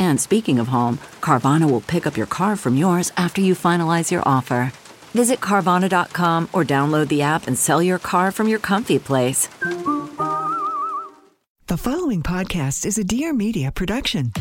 And speaking of home, Carvana will pick up your car from yours after you finalize your offer. Visit Carvana.com or download the app and sell your car from your comfy place. The following podcast is a Dear Media production.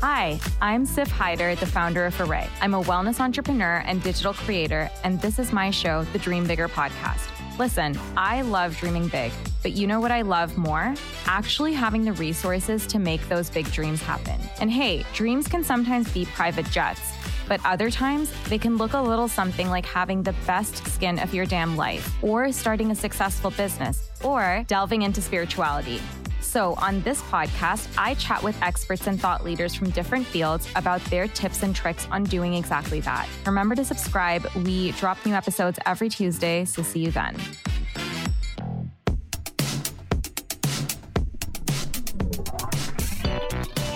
Hi, I'm Siff Haider, the founder of Arrae. I'm a wellness entrepreneur and digital creator, and this is my show, the Dream Bigger podcast. Listen, I love dreaming big, but you know what I love more? Actually having the resources to make those big dreams happen. And hey, dreams can sometimes be private jets, but other times they can look a little something like having the best skin of your damn life, or starting a successful business, or delving into spirituality. So, on this podcast, I chat with experts and thought leaders from different fields about their tips and tricks on doing exactly that. Remember to subscribe. We drop new episodes every Tuesday, so see you then.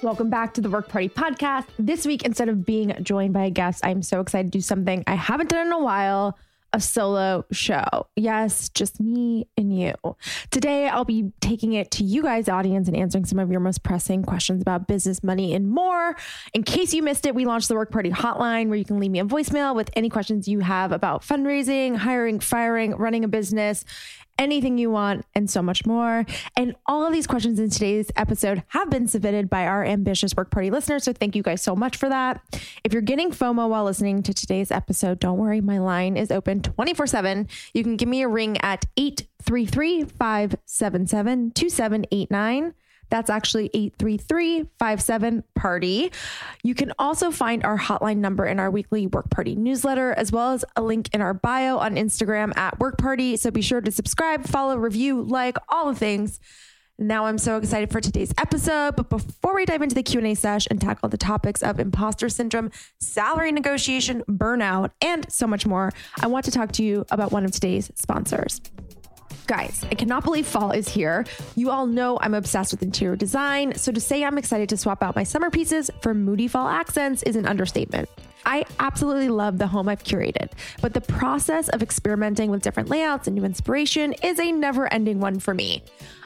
Welcome back to the Work Party podcast. This week, instead of being joined by a guest, I'm so excited to do something I haven't done in a while a solo show. Yes, just me and you. Today, I'll be taking it to you guys, audience, and answering some of your most pressing questions about business, money, and more. In case you missed it, we launched the Work Party Hotline where you can leave me a voicemail with any questions you have about fundraising, hiring, firing, running a business anything you want, and so much more. And all of these questions in today's episode have been submitted by our ambitious work party listeners. So thank you guys so much for that. If you're getting FOMO while listening to today's episode, don't worry, my line is open 24 7. You can give me a ring at 833 577 2789. That's actually 833 57 party. You can also find our hotline number in our weekly work party newsletter, as well as a link in our bio on Instagram at work party. So be sure to subscribe, follow, review, like all the things. Now I'm so excited for today's episode, but before we dive into the Q&A sesh and tackle the topics of imposter syndrome, salary negotiation, burnout, and so much more, I want to talk to you about one of today's sponsors. Guys, I cannot believe fall is here. You all know I'm obsessed with interior design, so to say I'm excited to swap out my summer pieces for moody fall accents is an understatement. I absolutely love the home I've curated, but the process of experimenting with different layouts and new inspiration is a never ending one for me.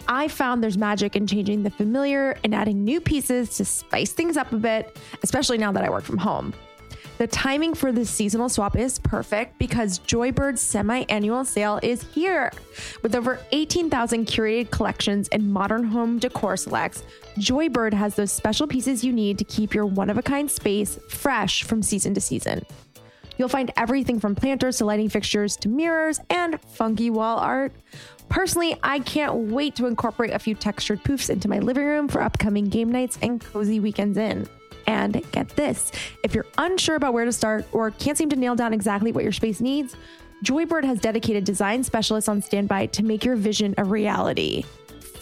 I found there's magic in changing the familiar and adding new pieces to spice things up a bit, especially now that I work from home. The timing for this seasonal swap is perfect because Joybird's semi annual sale is here. With over 18,000 curated collections and modern home decor selects, Joybird has those special pieces you need to keep your one of a kind space fresh from season to season. You'll find everything from planters to lighting fixtures to mirrors and funky wall art. Personally, I can't wait to incorporate a few textured poofs into my living room for upcoming game nights and cozy weekends in. And get this if you're unsure about where to start or can't seem to nail down exactly what your space needs, Joybird has dedicated design specialists on standby to make your vision a reality.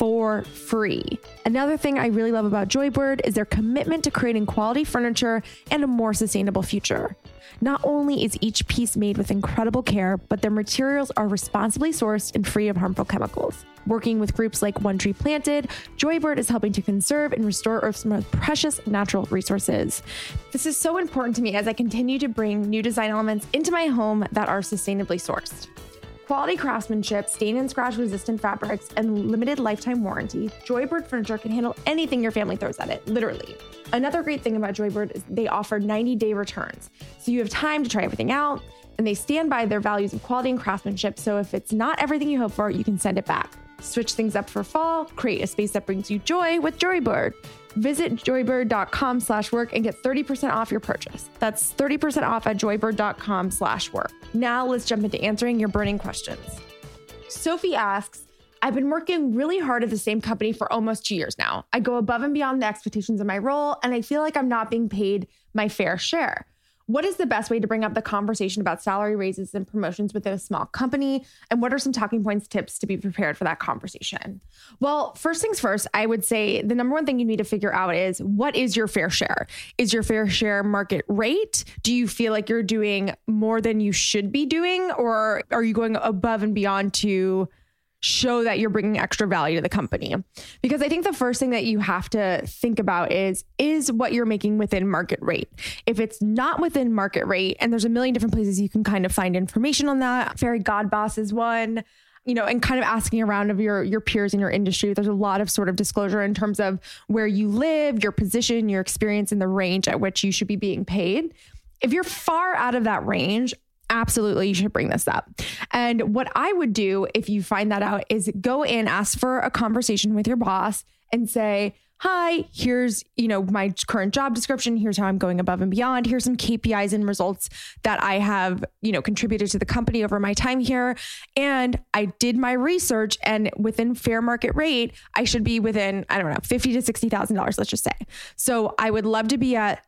For free. Another thing I really love about Joybird is their commitment to creating quality furniture and a more sustainable future. Not only is each piece made with incredible care, but their materials are responsibly sourced and free of harmful chemicals. Working with groups like One Tree Planted, Joybird is helping to conserve and restore Earth's most precious natural resources. This is so important to me as I continue to bring new design elements into my home that are sustainably sourced. Quality craftsmanship, stain and scratch resistant fabrics, and limited lifetime warranty, Joybird Furniture can handle anything your family throws at it, literally. Another great thing about Joybird is they offer 90 day returns. So you have time to try everything out, and they stand by their values of quality and craftsmanship. So if it's not everything you hope for, you can send it back. Switch things up for fall, create a space that brings you joy with Joybird. Visit joybird.com slash work and get 30% off your purchase. That's 30% off at joybird.com slash work. Now let's jump into answering your burning questions. Sophie asks, I've been working really hard at the same company for almost two years now. I go above and beyond the expectations of my role, and I feel like I'm not being paid my fair share. What is the best way to bring up the conversation about salary raises and promotions within a small company? And what are some talking points, tips to be prepared for that conversation? Well, first things first, I would say the number one thing you need to figure out is what is your fair share? Is your fair share market rate? Do you feel like you're doing more than you should be doing? Or are you going above and beyond to show that you're bringing extra value to the company. Because I think the first thing that you have to think about is is what you're making within market rate. If it's not within market rate and there's a million different places you can kind of find information on that. Fairygodboss is one you know, and kind of asking around of your your peers in your industry. There's a lot of sort of disclosure in terms of where you live, your position, your experience, and the range at which you should be being paid. If you're far out of that range, absolutely you should bring this up. And what I would do if you find that out is go in, ask for a conversation with your boss and say, hi here's you know my current job description. Here's how i'm going above and beyond. Here's some kpis and results that i have you know contributed to the company over my time here. And i did my research and within fair market rate i should be within i don't know 50 to 60 thousand dollars let's just say. So i would love to be at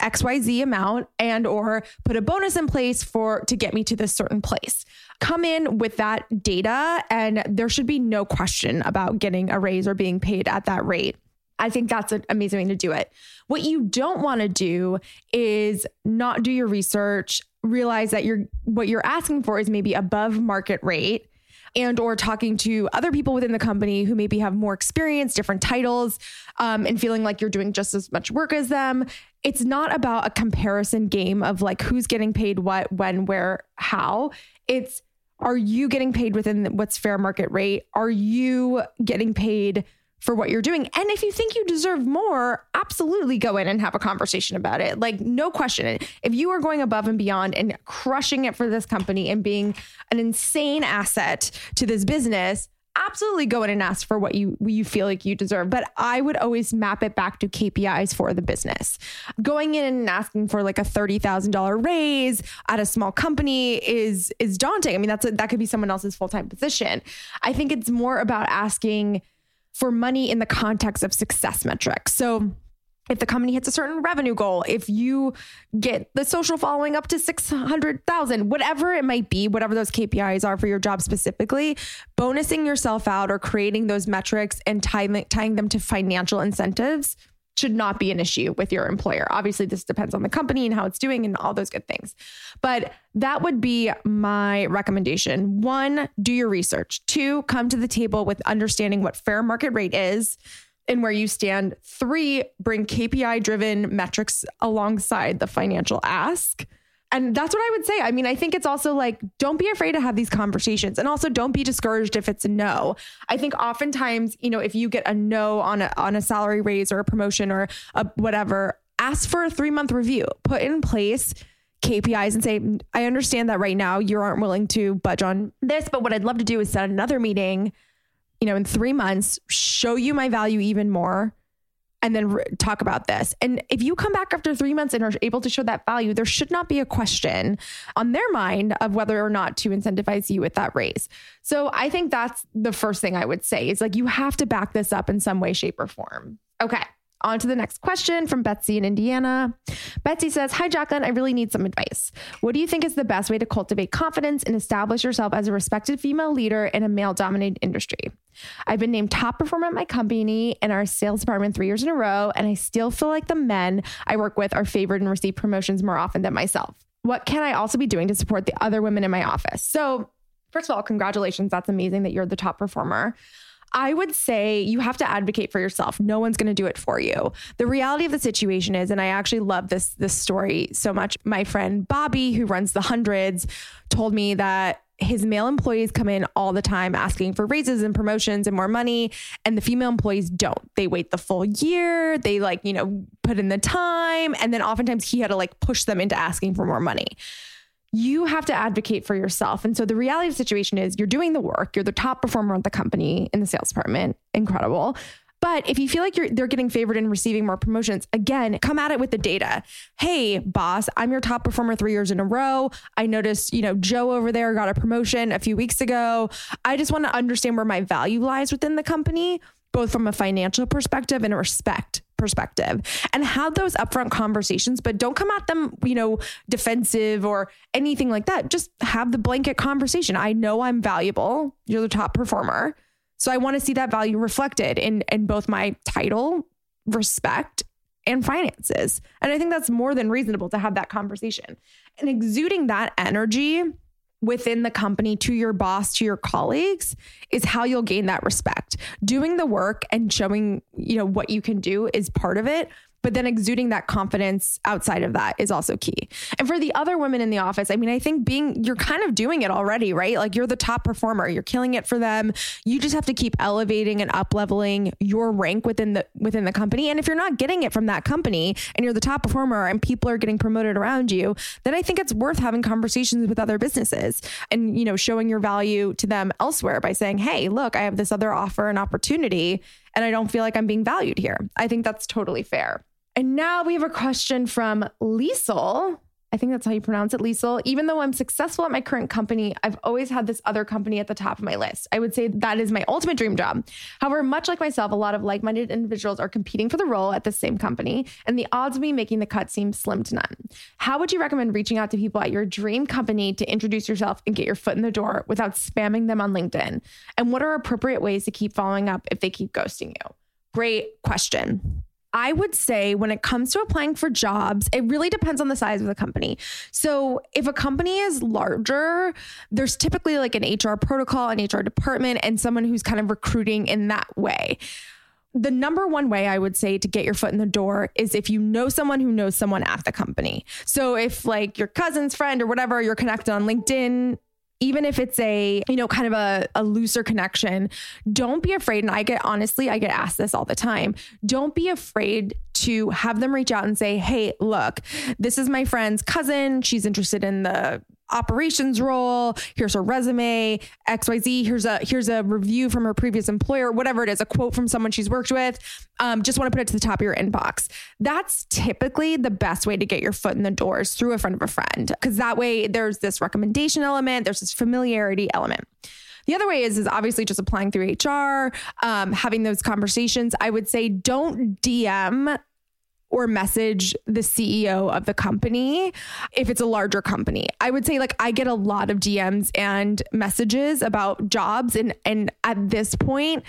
xyz amount and or put a bonus in place for to get me to this certain place come in with that data and there should be no question about getting a raise or being paid at that rate I think that's an amazing way to do it. What you don't want to do is not do your research, realize that you're what you're asking for is maybe above market rate and or talking to other people within the company who maybe have more experience different titles um, and feeling like you're doing just as much work as them. It's not about a comparison game of like who's getting paid what when where how. It's are you getting paid within what's fair market rate? Are you getting paid for what you're doing. And if you think you deserve more, absolutely go in and have a conversation about it. Like, no question. If you are going above and beyond and crushing it for this company and being an insane asset to this business, absolutely go in and ask for what you you feel like you deserve but i would always map it back to kpis for the business going in and asking for like a $30000 raise at a small company is is daunting i mean that's a, that could be someone else's full-time position i think it's more about asking for money in the context of success metrics. So if the company hits a certain revenue goal, if you get the social following up to 600,000, whatever it might be, whatever those KPIs are for your job specifically, bonusing yourself out or creating those metrics and tying, tying them to financial incentives should not be an issue with your employer. Obviously, this depends on the company and how it's doing and all those good things. But that would be my recommendation. One, do your research. Two, come to the table with understanding what fair market rate is and where you stand. Three, bring KPI driven metrics alongside the financial ask. And that's what I would say. I mean, I think it's also like, don't be afraid to have these conversations. And also don't be discouraged if it's a no. I think oftentimes, you know, if you get a no on a, on a salary raise or a promotion or a whatever, ask for a three month review, put in place KPIs and say, I understand that right now you aren't willing to budge on this, but what I'd love to do is set another meeting, you know, in three months, show you my value even more and then re- talk about this. And if you come back after three months and are able to show that value, there should not be a question on their mind of whether or not to incentivize you with that raise. So I think that's the first thing I would say is like you have to back this up in some way, shape, or form. Okay. On to the next question from Betsy in Indiana. Betsy says, Hi, Jaclyn. I really need some advice. What do you think is the best way to cultivate confidence and establish yourself as a respected female leader in a male dominated industry? I've been named top performer at my company and our sales department three years in a row, and I still feel like the men I work with are favored and receive promotions more often than myself. What can I also be doing to support the other women in my office? So, first of all, congratulations. That's amazing that you're the top performer. I would say you have to advocate for yourself. No one's going to do it for you. The reality of the situation is, and I actually love this this story so much. My friend Bobby, who runs the hundreds, told me that his male employees come in all the time asking for raises and promotions and more money and the female employees don't they wait the full year they like you know put in the time and then oftentimes he had to like push them into asking for more money you have to advocate for yourself. And so the reality of the situation is you're doing the work, you're the top performer at the company in the sales department. Incredible. But if you feel like you're they're getting favored and receiving more promotions, again, come at it with the data. Hey, boss, I'm your top performer 3 years in a row. I noticed, you know, Joe over there got a promotion a few weeks ago. I just want to understand where my value lies within the company, both from a financial perspective and a respect perspective and have those upfront conversations, but don't come at them, you know, defensive or anything like that. Just have the blanket conversation. I know I'm valuable. You're the top performer. So I want to see that value reflected in in both my title, respect, and finances. And I think that's more than reasonable to have that conversation. And exuding that energy within the company to your boss, to your colleagues is how you'll gain that respect. Doing the work and showing, you know, what you can do is part of it, but then exuding that confidence outside of that is also key. And for the other women in the office, I mean, I think being, you're kind of doing it already, right? Like you're the top performer, you're killing it for them. You just have to keep elevating and up leveling your rank within the, within the company. And if you're not getting it from that company and you're the top performer and people are getting promoted around you, then I think it's worth having conversations with other businesses and, you know, showing your value to them elsewhere by saying, Hey, look, I have this other offer and opportunity and I don't feel like I'm being valued here. I think that's totally fair. And now we have a question from Liesel. I think that's how you pronounce it, Liesel. Even though I'm successful at my current company, I've always had this other company at the top of my list. I would say that is my ultimate dream job. However, much like myself, a lot of like minded individuals are competing for the role at the same company, and the odds of me making the cut seem slim to none. How would you recommend reaching out to people at your dream company to introduce yourself and get your foot in the door without spamming them on LinkedIn? And what are appropriate ways to keep following up if they keep ghosting you? Great question. I would say when it comes to applying for jobs, it really depends on the size of the company. So if a company is larger, there's typically like an HR protocol, an HR department, and someone who's kind of recruiting in that way the number one way I would say to get your foot in the door is if you know someone who knows someone at the company. So if like your cousin's friend or whatever, you're connected on LinkedIn, even if it's a, you know, kind of a, a looser connection, don't be afraid. And I get honestly, I get asked this all the time. Don't be afraid to have them reach out and say, Hey, look, this is my friend's cousin. She's interested in the operations role here's her resume xyz here's a here's a review from her previous employer whatever it is a quote from someone she's worked with. Um, just want to put it to the top of your inbox. That's typically the best way to get your foot in the doors through a friend of a friend because that way there's this recommendation element there's this familiarity element. The other way is is obviously just applying through HR, um, having those conversations. I would say don't DM or message the CEO of the company if it's a larger company. I would say like I get a lot of DMs and messages about jobs and and at this point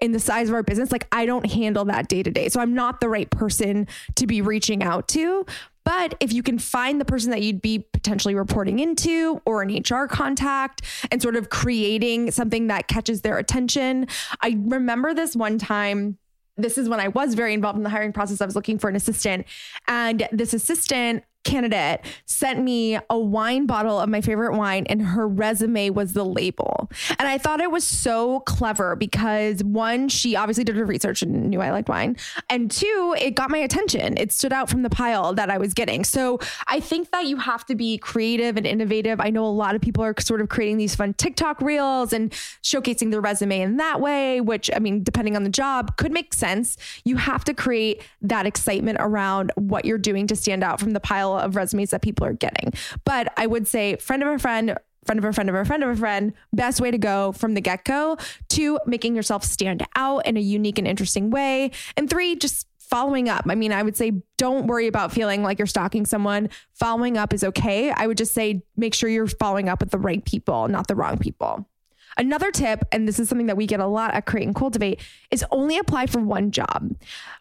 in the size of our business like I don't handle that day to day. So I'm not the right person to be reaching out to. But if you can find the person that you'd be potentially reporting into or an HR contact and sort of creating something that catches their attention. I remember this one time this is when I was very involved in the hiring process. I was looking for an assistant, and this assistant candidate sent me a wine bottle of my favorite wine and her resume was the label. And I thought it was so clever because one, she obviously did her research and knew I liked wine. And two, it got my attention. It stood out from the pile that I was getting. So I think that you have to be creative and innovative. I know a lot of people are sort of creating these fun TikTok reels and showcasing their resume in that way, which I mean, depending on the job, could make sense. You have to create that excitement around what you're doing to stand out from the pile pile of resumes that people are getting. But I would say friend of a friend, friend of a friend of a friend of a friend, best way to go from the get go to making yourself stand out in a unique and interesting way. And three, just following up. I mean, I would say don't worry about feeling like you're stalking someone. Following up is okay. I would just say make sure you're following up with the right people, not the wrong people. Another tip, and this is something that we get a lot at Create and Cultivate, is only apply for one job.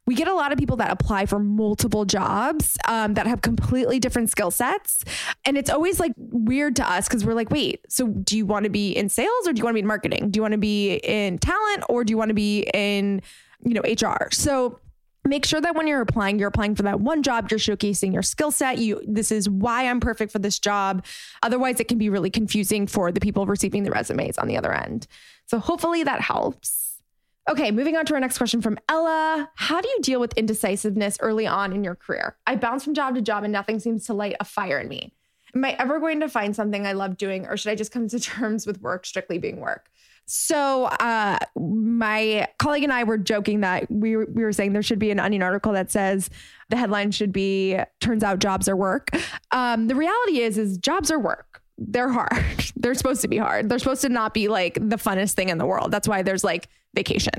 We get a lot of people that apply for multiple jobs um, that have completely different skill sets. And it's always like weird to us because we're like, wait, so do you want to be in sales or do you want to be in marketing? Do you want to be in talent or do you want to be in, you know, HR? So make sure that when you're applying you're applying for that one job you're showcasing your skill set you this is why i'm perfect for this job. Otherwise it can be really confusing for the people receiving the resumes on the other end. So hopefully that helps. Okay moving on to our next question from ella. How do you deal with indecisiveness early on in your career? I bounce from job to job and nothing seems to light a fire in me. Am i ever going to find something i love doing or should i just come to terms with work strictly being work so uh, my colleague and I were joking that we were, we were saying there should be an Onion article that says the headline should be "Turns out jobs are work." Um, the reality is, is jobs are work. They're hard. They're supposed to be hard. They're supposed to not be like the funnest thing in the world. That's why there's like vacation.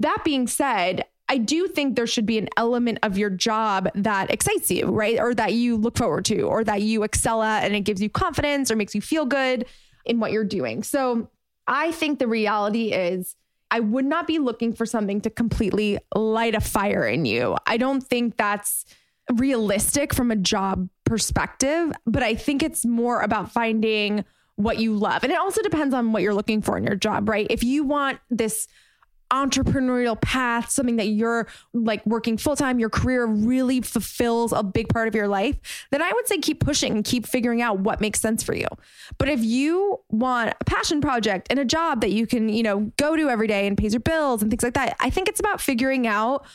That being said, I do think there should be an element of your job that excites you, right? Or that you look forward to, or that you excel at and it gives you confidence or makes you feel good in what you're doing. So I think the reality is I would not be looking for something to completely light a fire in you. I don't think that's realistic from a job perspective, but I think it's more about finding what you love. And it also depends on what you're looking for in your job, right? If you want this entrepreneurial path, something that you're like working full time, your career really fulfills a big part of your life, then I would say keep pushing and keep figuring out what makes sense for you. But if you want a passion project and a job that you can, you know, go to every day and pays your bills and things like that, I think it's about figuring out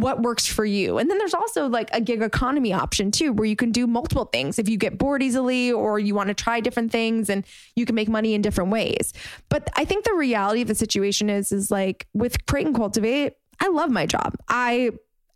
what works for you. And then there's also like a gig economy option too, where you can do multiple things if you get bored easily or you want to try different things and you can make money in different ways. But I think the reality of the situation is, is like with Create and Cultivate, I love my job. I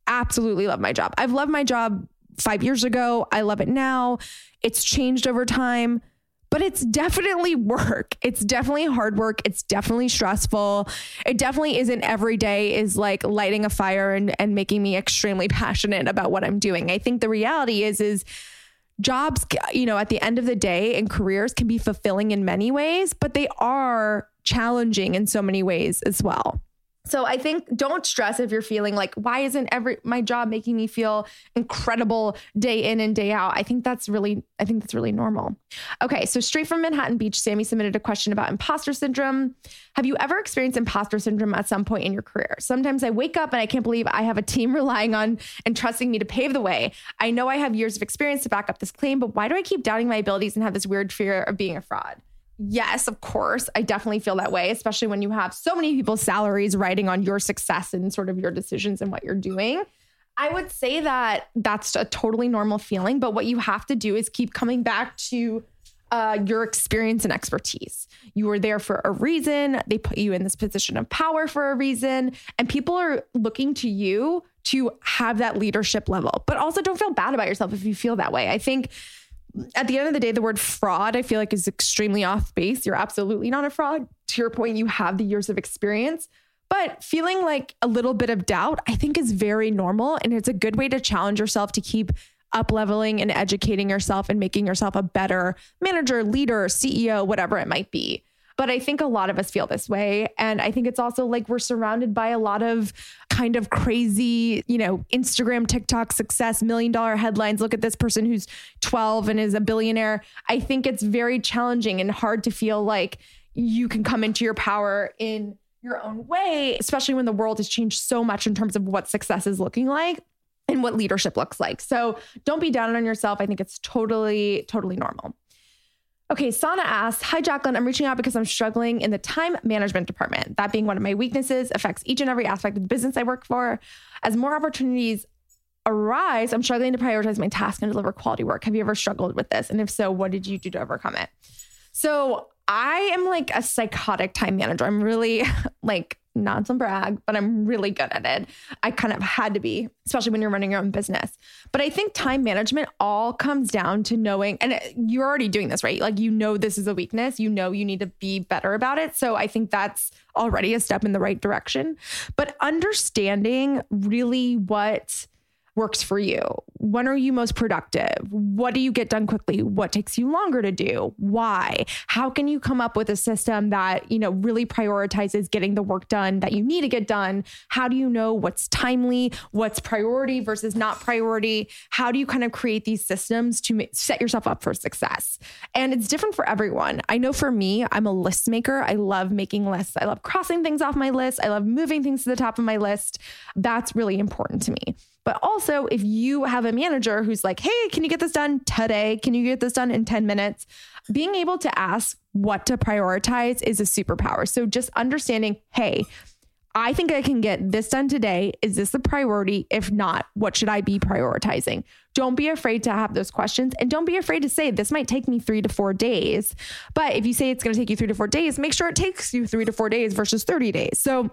absolutely love my job. I've loved my job five years ago. I love it now. It's changed over time but it's definitely work. It's definitely hard work. It's definitely stressful. It definitely isn't every day is like lighting a fire and, and making me extremely passionate about what I'm doing. I think the reality is, is jobs, you know, at the end of the day and careers can be fulfilling in many ways, but they are challenging in so many ways as well. So I think don't stress if you're feeling like why isn't every my job making me feel incredible day in and day out. I think that's really I think that's really normal. Okay, so straight from Manhattan Beach, Sammy submitted a question about imposter syndrome. Have you ever experienced imposter syndrome at some point in your career? Sometimes I wake up and I can't believe I have a team relying on and trusting me to pave the way. I know I have years of experience to back up this claim, but why do I keep doubting my abilities and have this weird fear of being a fraud? Yes, of course, I definitely feel that way, especially when you have so many people's salaries riding on your success and sort of your decisions and what you're doing. I would say that that's a totally normal feeling, but what you have to do is keep coming back to uh, your experience and expertise. You were there for a reason. They put you in this position of power for a reason, and people are looking to you to have that leadership level. But also, don't feel bad about yourself if you feel that way. I think at the end of the day, the word fraud, I feel like is extremely off base. You're absolutely not a fraud. To your point, you have the years of experience. But feeling like a little bit of doubt, I think is very normal. And it's a good way to challenge yourself to keep up leveling and educating yourself and making yourself a better manager, leader, CEO, whatever it might be. But I think a lot of us feel this way. And I think it's also like we're surrounded by a lot of kind of crazy, you know, Instagram, TikTok success, million dollar headlines. Look at this person who's 12 and is a billionaire. I think it's very challenging and hard to feel like you can come into your power in your own way, especially when the world has changed so much in terms of what success is looking like and what leadership looks like. So don't be down on yourself. I think it's totally, totally normal. Okay, Sana asks, Hi, Jaclyn. I'm reaching out because I'm struggling in the time management department. That being one of my weaknesses, affects each and every aspect of the business I work for. As more opportunities arise, I'm struggling to prioritize my task and deliver quality work. Have you ever struggled with this? And if so, what did you do to overcome it? So I am like a psychotic time manager. I'm really like not to brag, but I'm really good at it. I kind of had to be, especially when you're running your own business. But I think time management all comes down to knowing, and uh, you're already doing this, right? Like, you know, this is a weakness. You know, you need to be better about it. So I think that's already a step in the right direction. But understanding really what works for you? When are you most productive? What do you get done quickly? What takes you longer to do? Why? How can you come up with a system that, you know, really prioritizes getting the work done that you need to get done? How do you know what's timely, what's priority versus not priority? How do you kind of create these systems to set yourself up for success? And it's different for everyone. I know for me, I'm a list maker. I love making lists. I love crossing things off my list. I love moving things to the top of my list. That's really important to me. But also, if you have a manager who's like, hey, can you get this done today? Can you get this done in 10 minutes? Being able to ask what to prioritize is a superpower. So just understanding, hey, I think I can get this done today. Is this a priority? If not, what should I be prioritizing? Don't be afraid to have those questions and don't be afraid to say, this might take me three to four days. But if you say it's going to take you three to four days, make sure it takes you three to four days versus 30 days. So,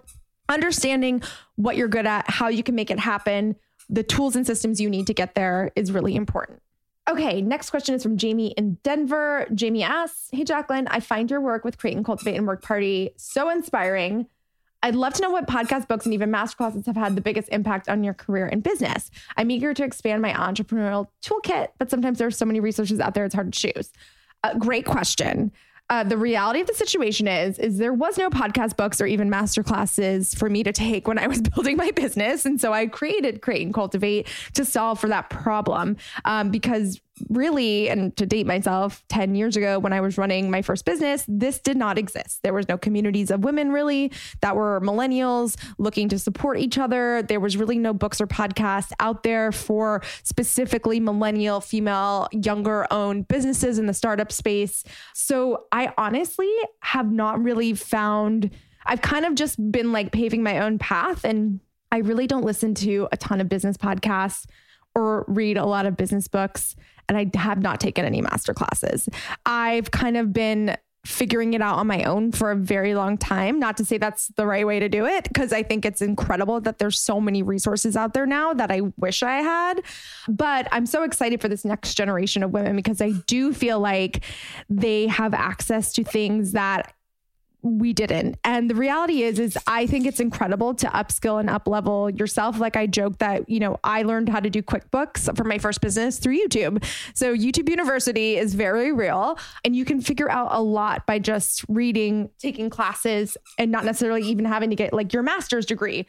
understanding what you're good at, how you can make it happen, the tools and systems you need to get there is really important. Okay, next question is from Jamie in Denver. Jamie asks, Hey, Jaclyn, I find your work with Create and Cultivate and Work Party so inspiring. I'd love to know what podcast books and even masterclasses have had the biggest impact on your career and business. I'm eager to expand my entrepreneurial toolkit, but sometimes there are so many resources out there, it's hard to choose. Uh, great question. Uh, the reality of the situation is is there was no podcast books or even master classes for me to take when I was building my business, and so I created Create and Cultivate to solve for that problem um, because really, and to date myself, 10 years ago when I was running my first business, this did not exist. There was no communities of women really that were millennials looking to support each other. There was really no books or podcasts out there for specifically millennial, female, younger owned businesses in the startup space. So I honestly have not really found, I've kind of just been like paving my own path and I really don't listen to a ton of business podcasts or read a lot of business books and I have not taken any master classes. I've kind of been figuring it out on my own for a very long time. Not to say that's the right way to do it, because I think it's incredible that there's so many resources out there now that I wish I had. But I'm so excited for this next generation of women because I do feel like they have access to things that we didn't. And the reality is, is I think it's incredible to upskill and uplevel yourself. Like I joke that, you know, I learned how to do QuickBooks for my first business through YouTube. So YouTube University is very real and you can figure out a lot by just reading, taking classes and not necessarily even having to get like your master's degree.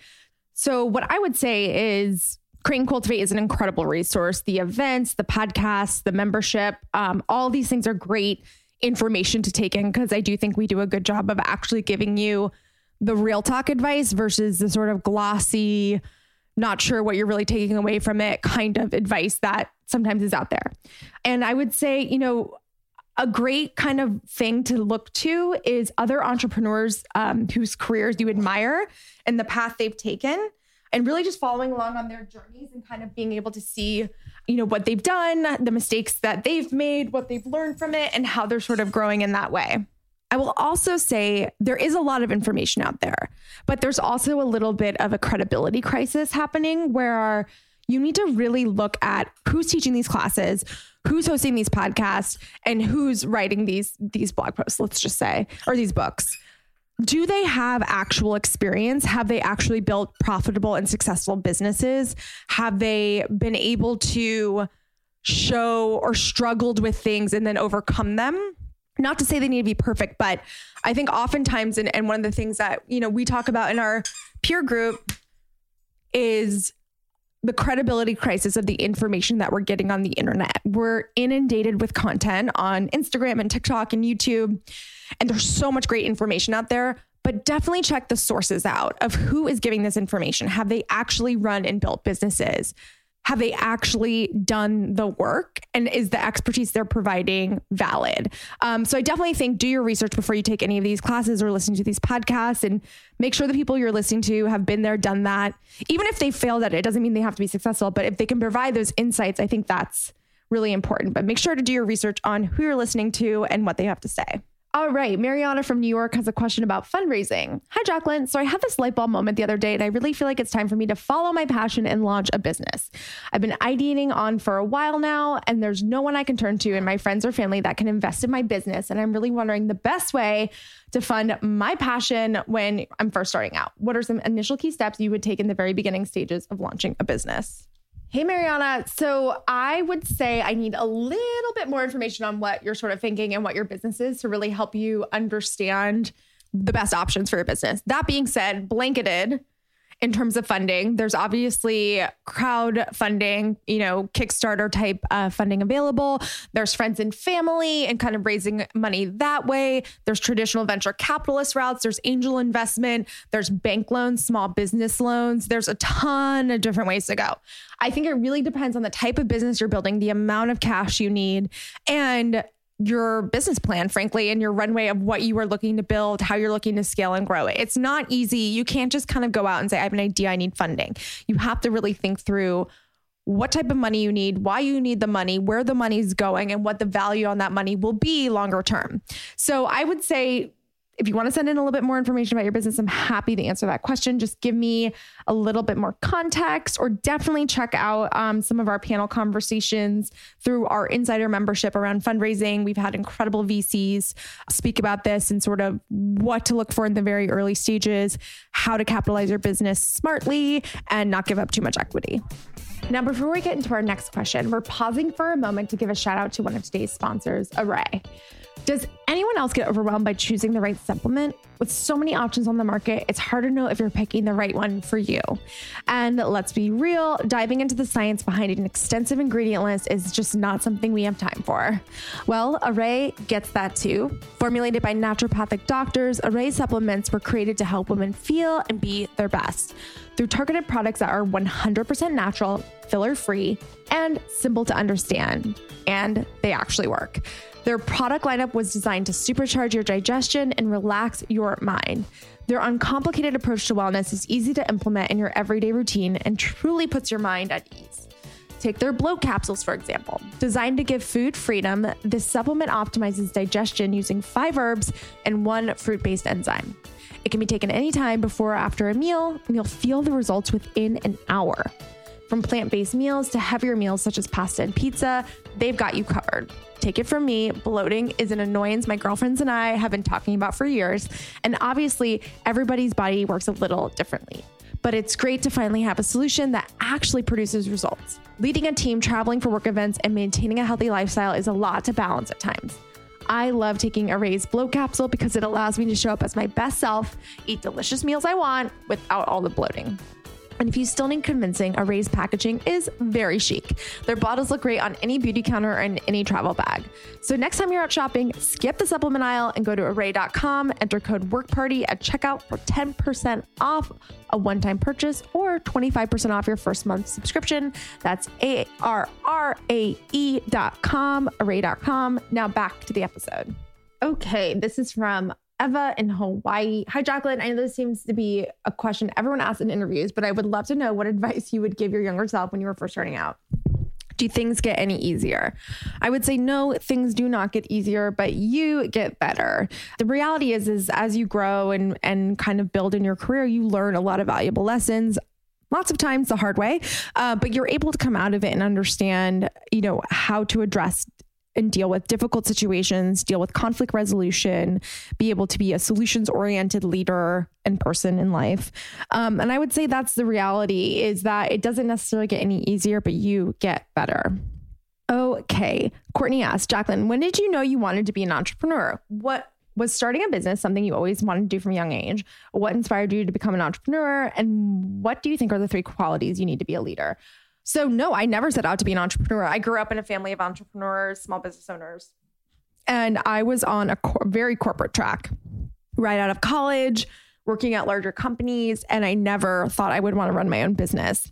So what I would say is Create and Cultivate is an incredible resource. The events, the podcasts, the membership, um, all these things are great information to take in because I do think we do a good job of actually giving you the real talk advice versus the sort of glossy, not sure what you're really taking away from it kind of advice that sometimes is out there. And I would say, you know, a great kind of thing to look to is other entrepreneurs um, whose careers you admire and the path they've taken and really just following along on their journeys and kind of being able to see you know what they've done the mistakes that they've made what they've learned from it and how they're sort of growing in that way. I will also say there is a lot of information out there, but there's also a little bit of a credibility crisis happening where you need to really look at who's teaching these classes, who's hosting these podcasts, and who's writing these these blog posts, let's just say, or these books do they have actual experience? Have they actually built profitable and successful businesses? Have they been able to show or struggled with things and then overcome them? Not to say they need to be perfect, but I think oftentimes, and, and one of the things that, you know, we talk about in our peer group is the credibility crisis of the information that we're getting on the internet. We're inundated with content on Instagram and TikTok and YouTube, and there's so much great information out there. But definitely check the sources out of who is giving this information. Have they actually run and built businesses? have they actually done the work and is the expertise they're providing valid um, so i definitely think do your research before you take any of these classes or listen to these podcasts and make sure the people you're listening to have been there done that even if they failed at it, it doesn't mean they have to be successful but if they can provide those insights i think that's really important but make sure to do your research on who you're listening to and what they have to say All right. Mariana from New York has a question about fundraising. Hi, Jaclyn. So I had this light bulb moment the other day, and I really feel like it's time for me to follow my passion and launch a business. I've been ideating on for a while now, and there's no one I can turn to in my friends or family that can invest in my business. And I'm really wondering the best way to fund my passion when I'm first starting out. What are some initial key steps you would take in the very beginning stages of launching a business? Hey, Mariana. So I would say I need a little bit more information on what you're sort of thinking and what your business is to really help you understand the best options for your business. That being said, blanketed, in terms of funding. There's obviously crowdfunding, you know, Kickstarter type uh, funding available. There's friends and family and kind of raising money that way. There's traditional venture capitalist routes. There's angel investment. There's bank loans, small business loans. There's a ton of different ways to go. I think it really depends on the type of business you're building, the amount of cash you need, and your business plan, frankly, and your runway of what you are looking to build, how you're looking to scale and grow it. It's not easy. You can't just kind of go out and say, I have an idea, I need funding. You have to really think through what type of money you need, why you need the money, where the money's going, and what the value on that money will be longer term. So I would say if you want to send in a little bit more information about your business, I'm happy to answer that question. Just give me a little bit more context, or definitely check out um, some of our panel conversations through our insider membership around fundraising. We've had incredible VCs speak about this and sort of what to look for in the very early stages, how to capitalize your business smartly, and not give up too much equity. Now, before we get into our next question, we're pausing for a moment to give a shout out to one of today's sponsors, Arrae. Does anyone else get overwhelmed by choosing the right supplement? With so many options on the market, it's hard to know if you're picking the right one for you. And let's be real, diving into the science behind an extensive ingredient list is just not something we have time for. Well, Arrae gets that too. Formulated by naturopathic doctors, Arrae supplements were created to help women feel and be their best through targeted products that are 100% natural, filler free, and simple to understand. And they actually work. Their product lineup was designed to supercharge your digestion and relax your mind. Their uncomplicated approach to wellness is easy to implement in your everyday routine and truly puts your mind at ease. Take their bloat capsules, for example. Designed to give food freedom, this supplement optimizes digestion using five herbs and one fruit based enzyme. It can be taken anytime before or after a meal, and you'll feel the results within an hour. From plant based meals to heavier meals such as pasta and pizza, they've got you covered. Take it from me, bloating is an annoyance my girlfriends and I have been talking about for years. And obviously, everybody's body works a little differently. But it's great to finally have a solution that actually produces results. Leading a team, traveling for work events, and maintaining a healthy lifestyle is a lot to balance at times. I love taking Arrae's bloat capsule because it allows me to show up as my best self, eat delicious meals I want without all the bloating. And if you still need convincing, Arrae's packaging is very chic. Their bottles look great on any beauty counter or in any travel bag. So next time you're out shopping, skip the supplement aisle and go to arrae.com, enter code WORKPARTY at checkout for 10% off a one-time purchase or 25% off your first month subscription. That's A-R-R-A-E dot com, arrae.com. Now back to the episode. Okay, this is from Eva in Hawaii. Hi, Jaclyn. I know this seems to be a question everyone asks in interviews, but I would love to know what advice you would give your younger self when you were first starting out. Do things get any easier? I would say no, things do not get easier, but you get better. The reality is, is as you grow and and kind of build in your career, you learn a lot of valuable lessons lots of times the hard way uh, but you're able to come out of it and understand you know how to address and deal with difficult situations, deal with conflict resolution, be able to be a solutions oriented leader and person in life. Um, and I would say that's the reality is that it doesn't necessarily get any easier, but you get better. Okay. Courtney asked, Jaclyn, when did you know you wanted to be an entrepreneur? What was starting a business something you always wanted to do from a young age? What inspired you to become an entrepreneur? And what do you think are the three qualities you need to be a leader? So, no, I never set out to be an entrepreneur. I grew up in a family of entrepreneurs, small business owners, and I was on a cor- very corporate track right out of college, working at larger companies, and I never thought I would want to run my own business.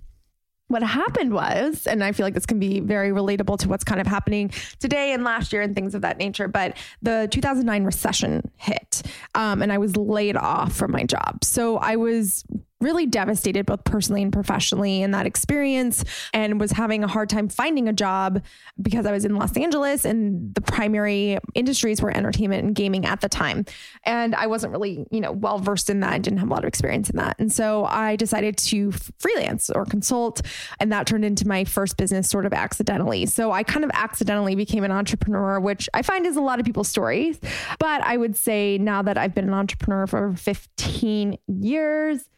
What happened was, and I feel like this can be very relatable to what's kind of happening today and last year and things of that nature, but the 2009 recession hit um, and I was laid off from my job. So I was really devastated both personally and professionally in that experience and was having a hard time finding a job because I was in Los Angeles and the primary industries were entertainment and gaming at the time. And I wasn't really, you know, well versed in that. I didn't have a lot of experience in that. And so I decided to freelance or consult and that turned into my first business sort of accidentally. So I kind of accidentally became an entrepreneur, which I find is a lot of people's stories. But I would say now that I've been an entrepreneur for 15 years,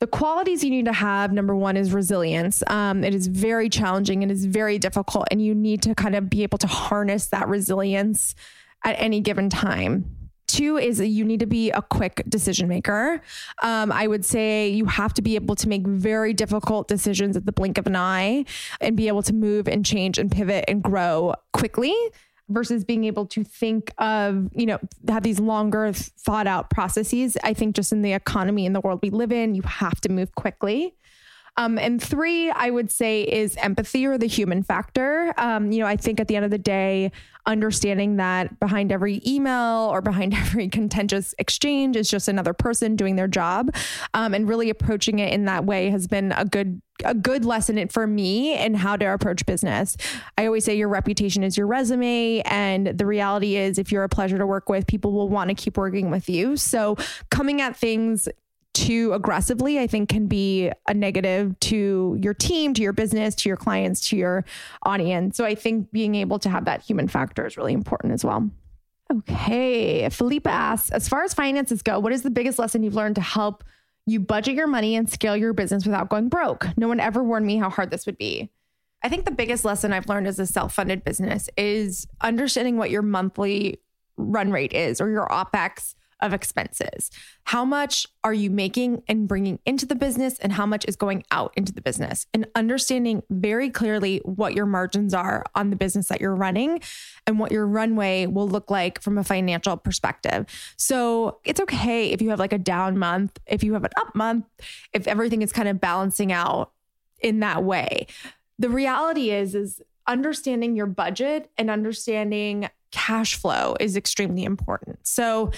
the qualities you need to have number one is resilience. Um, it is very challenging. And is very difficult and you need to kind of be able to harness that resilience at any given time. Two is you need to be a quick decision maker. Um, i would say you have to be able to make very difficult decisions at the blink of an eye and be able to move and change and pivot and grow quickly versus being able to think of, you know, have these longer thought out processes. I think just in the economy in the world we live in, you have to move quickly. Um, and three, I would say, is empathy or the human factor. Um, you know, I think at the end of the day, understanding that behind every email or behind every contentious exchange is just another person doing their job, um, and really approaching it in that way has been a good a good lesson for me in how to approach business. I always say your reputation is your resume. And the reality is, if you're a pleasure to work with, people will want to keep working with you. So, coming at things too aggressively, I think can be a negative to your team, to your business, to your clients, to your audience. So I think being able to have that human factor is really important as well. Okay. Philippa asks, as far as finances go, what is the biggest lesson you've learned to help you budget your money and scale your business without going broke? No one ever warned me how hard this would be. I think the biggest lesson I've learned as a self funded business is understanding what your monthly run rate is or your OPEX of expenses. How much are you making and bringing into the business, and how much is going out into the business? And understanding very clearly what your margins are on the business that you're running and what your runway will look like from a financial perspective. So it's okay if you have like a down month, if you have an up month, if everything is kind of balancing out in that way. The reality is, is understanding your budget and understanding cash flow is extremely important. So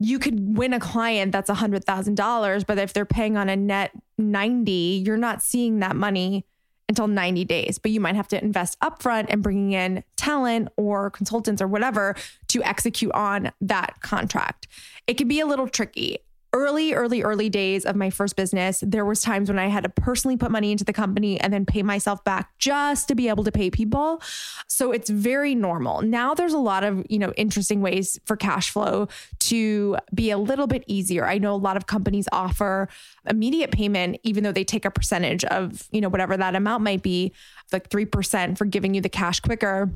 you could win a client that's a hundred thousand dollars, but if they're paying on a net 90, you're not seeing that money until 90 days, but you might have to invest upfront and bringing in talent or consultants or whatever to execute on that contract. It can be a little tricky early, early, early days of my first business, there was times when I had to personally put money into the company and then pay myself back just to be able to pay people. So it's very normal. Now there's a lot of, you know, interesting ways for cash flow to be a little bit easier. I know a lot of companies offer immediate payment, even though they take a percentage of, you know, whatever that amount might be, like 3% for giving you the cash quicker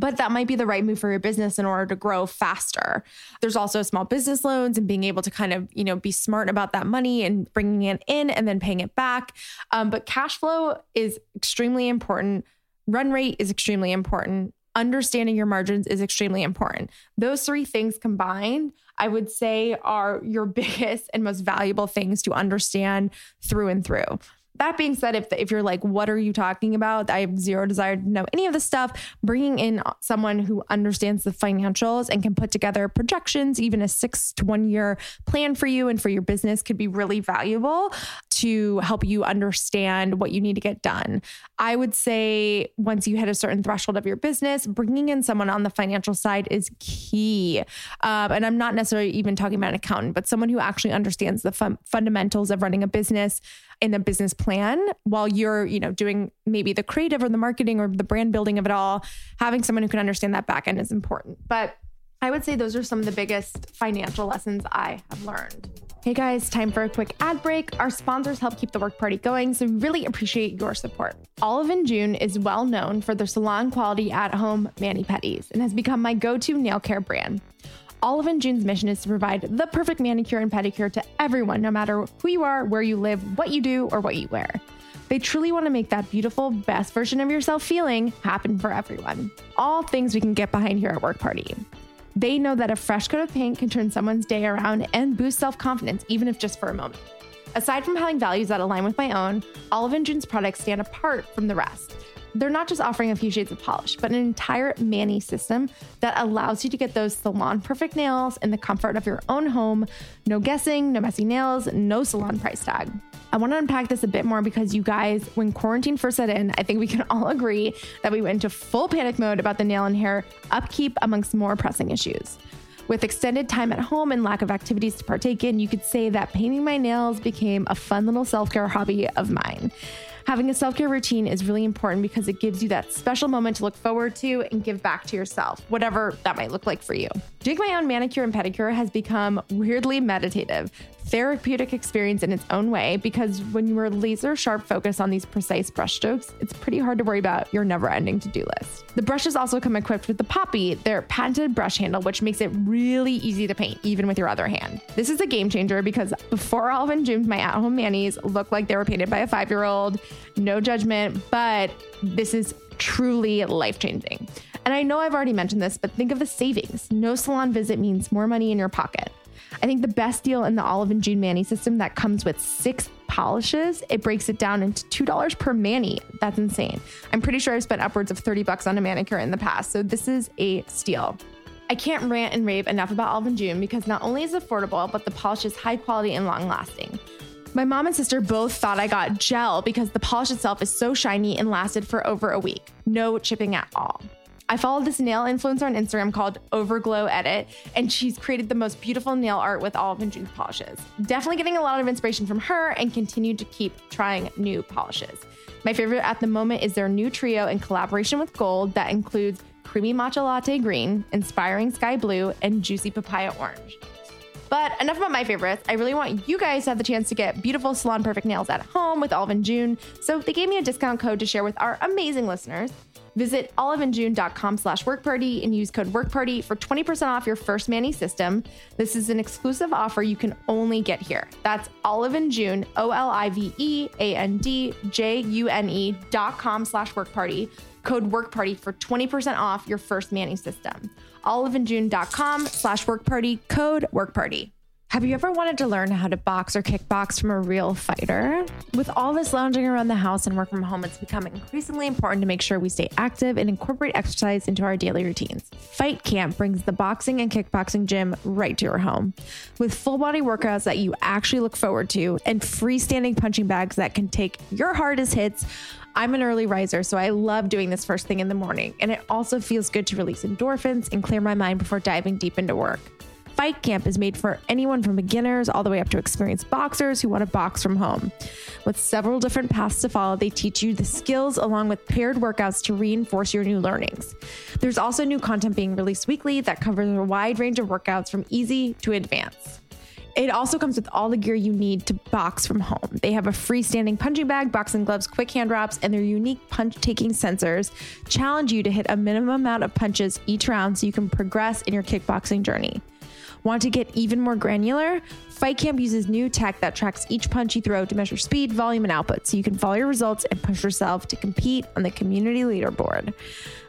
but that might be the right move for your business in order to grow faster. There's also small business loans and being able to kind of, you know, be smart about that money and bringing it in and then paying it back. Um, but cash flow is extremely important. Run rate is extremely important. Understanding your margins is extremely important. Those three things combined, I would say, are your biggest and most valuable things to understand through and through. That being said, if if you're like, what are you talking about? I have zero desire to know any of this stuff. Bringing in someone who understands the financials and can put together projections, even a six to one year plan for you and for your business, could be really valuable to help you understand what you need to get done. I would say once you hit a certain threshold of your business, bringing in someone on the financial side is key. Um, and I'm not necessarily even talking about an accountant, but someone who actually understands the fun- fundamentals of running a business in a business plan while you're, you know, doing maybe the creative or the marketing or the brand building of it all. Having someone who can understand that back end is important. But I would say those are some of the biggest financial lessons I have learned. Hey guys, time for a quick ad break. Our sponsors help keep the work party going, so we really appreciate your support. Olive and June is well known for their salon quality at home mani pedis and has become my go to nail care brand. Olive and June's mission is to provide the perfect manicure and pedicure to everyone, no matter who you are, where you live, what you do, or what you wear. They truly want to make that beautiful, best version of yourself feeling happen for everyone. All things we can get behind here at Work Party. They know that a fresh coat of paint can turn someone's day around and boost self confidence, even if just for a moment. Aside from having values that align with my own, Olive and June's products stand apart from the rest. They're not just offering a few shades of polish, but an entire Mani system that allows you to get those salon perfect nails in the comfort of your own home. No guessing, no messy nails, no salon price tag. I want to unpack this a bit more because you guys, when quarantine first set in, I think we can all agree that we went into full panic mode about the nail and hair upkeep amongst more pressing issues. With extended time at home and lack of activities to partake in, you could say that painting my nails became a fun little self care hobby of mine. Having a self care routine is really important because it gives you that special moment to look forward to and give back to yourself, whatever that might look like for you. Doing my own manicure and pedicure has become weirdly meditative, therapeutic experience in its own way because when you are laser sharp focused on these precise brush strokes, it's pretty hard to worry about your never ending to do list. The brushes also come equipped with the Poppy, their patented brush handle, which makes it really easy to paint, even with your other hand. This is a game changer because before and June, my at home manis looked like they were painted by a five year old. No judgment, but this is truly life changing. And I know I've already mentioned this, but think of the savings. No salon visit means more money in your pocket. I think the best deal in the Olive and June Mani system that comes with six polishes, it breaks it down into $2 per mani. That's insane. I'm pretty sure I've spent upwards of 30 bucks on a manicure in the past. So this is a steal. I can't rant and rave enough about Olive and June because not only is it affordable, but the polish is high quality and long lasting. My mom and sister both thought I got gel because the polish itself is so shiny and lasted for over a week. No chipping at all. I followed this nail influencer on Instagram called Overglow Edit, and she's created the most beautiful nail art with all of June's polishes. Definitely getting a lot of inspiration from her and continue to keep trying new polishes. My favorite at the moment is their new trio in collaboration with Gold that includes creamy matcha latte green, inspiring sky blue, and juicy papaya orange. But enough about my favorites. I really want you guys to have the chance to get beautiful salon perfect nails at home with Olive and June. So they gave me a discount code to share with our amazing listeners. Visit oliveandjune.com slash workparty and use code workparty for 20% off your first Mani system. This is an exclusive offer you can only get here. That's Olive and June, O-L-I-V-E-A-N-D-J-U-N-E dot com slash workparty. Code workparty for 20% off your first Mani system. Oliveandjune.com slash workparty, code workparty. Have you ever wanted to learn how to box or kickbox from a real fighter? With all this lounging around the house and work from home, it's become increasingly important to make sure we stay active and incorporate exercise into our daily routines. Fight Camp brings the boxing and kickboxing gym right to your home. With full body workouts that you actually look forward to and freestanding punching bags that can take your hardest hits, I'm an early riser, so I love doing this first thing in the morning, and it also feels good to release endorphins and clear my mind before diving deep into work. Fight Camp is made for anyone from beginners all the way up to experienced boxers who want to box from home. With several different paths to follow, they teach you the skills along with paired workouts to reinforce your new learnings. There's also new content being released weekly that covers a wide range of workouts from easy to advanced. It also comes with all the gear you need to box from home. They have a freestanding punching bag, boxing gloves, quick hand drops, and their unique punch taking sensors challenge you to hit a minimum amount of punches each round so you can progress in your kickboxing journey. Want to get even more granular? Fight Camp uses new tech that tracks each punch you throw to measure speed, volume, and output so you can follow your results and push yourself to compete on the community leaderboard.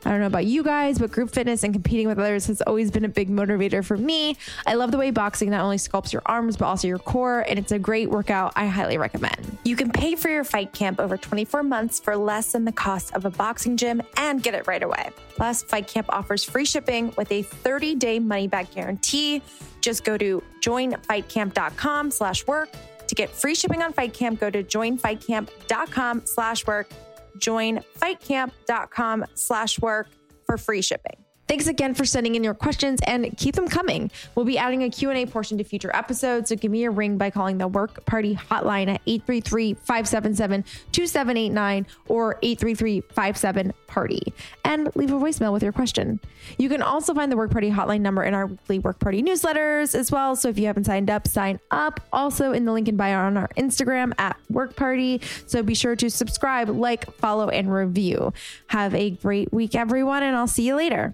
I don't know about you guys, but group fitness and competing with others has always been a big motivator for me. I love the way boxing not only sculpts your arms, but also your core, and it's a great workout I highly recommend. You can pay for your fight camp over 24 months for less than the cost of a boxing gym and get it right away. Plus, Fight Camp offers free shipping with a 30-day money-back guarantee. Just go to joinfightcamp.com slash work. To get free shipping on Fight Camp, go to joinfightcamp.com slash work joinfightcamp.com slash work for free shipping. Thanks again for sending in your questions and keep them coming. We'll be adding a Q&A portion to future episodes, so give me a ring by calling the Work Party hotline at 833-577-2789 or 833-57-PARTY and leave a voicemail with your question. You can also find the Work Party hotline number in our weekly Work Party newsletters as well, so if you haven't signed up, sign up. Also in the link in bio on our Instagram at Work Party, so be sure to subscribe, like, follow, and review. Have a great week, everyone, and I'll see you later.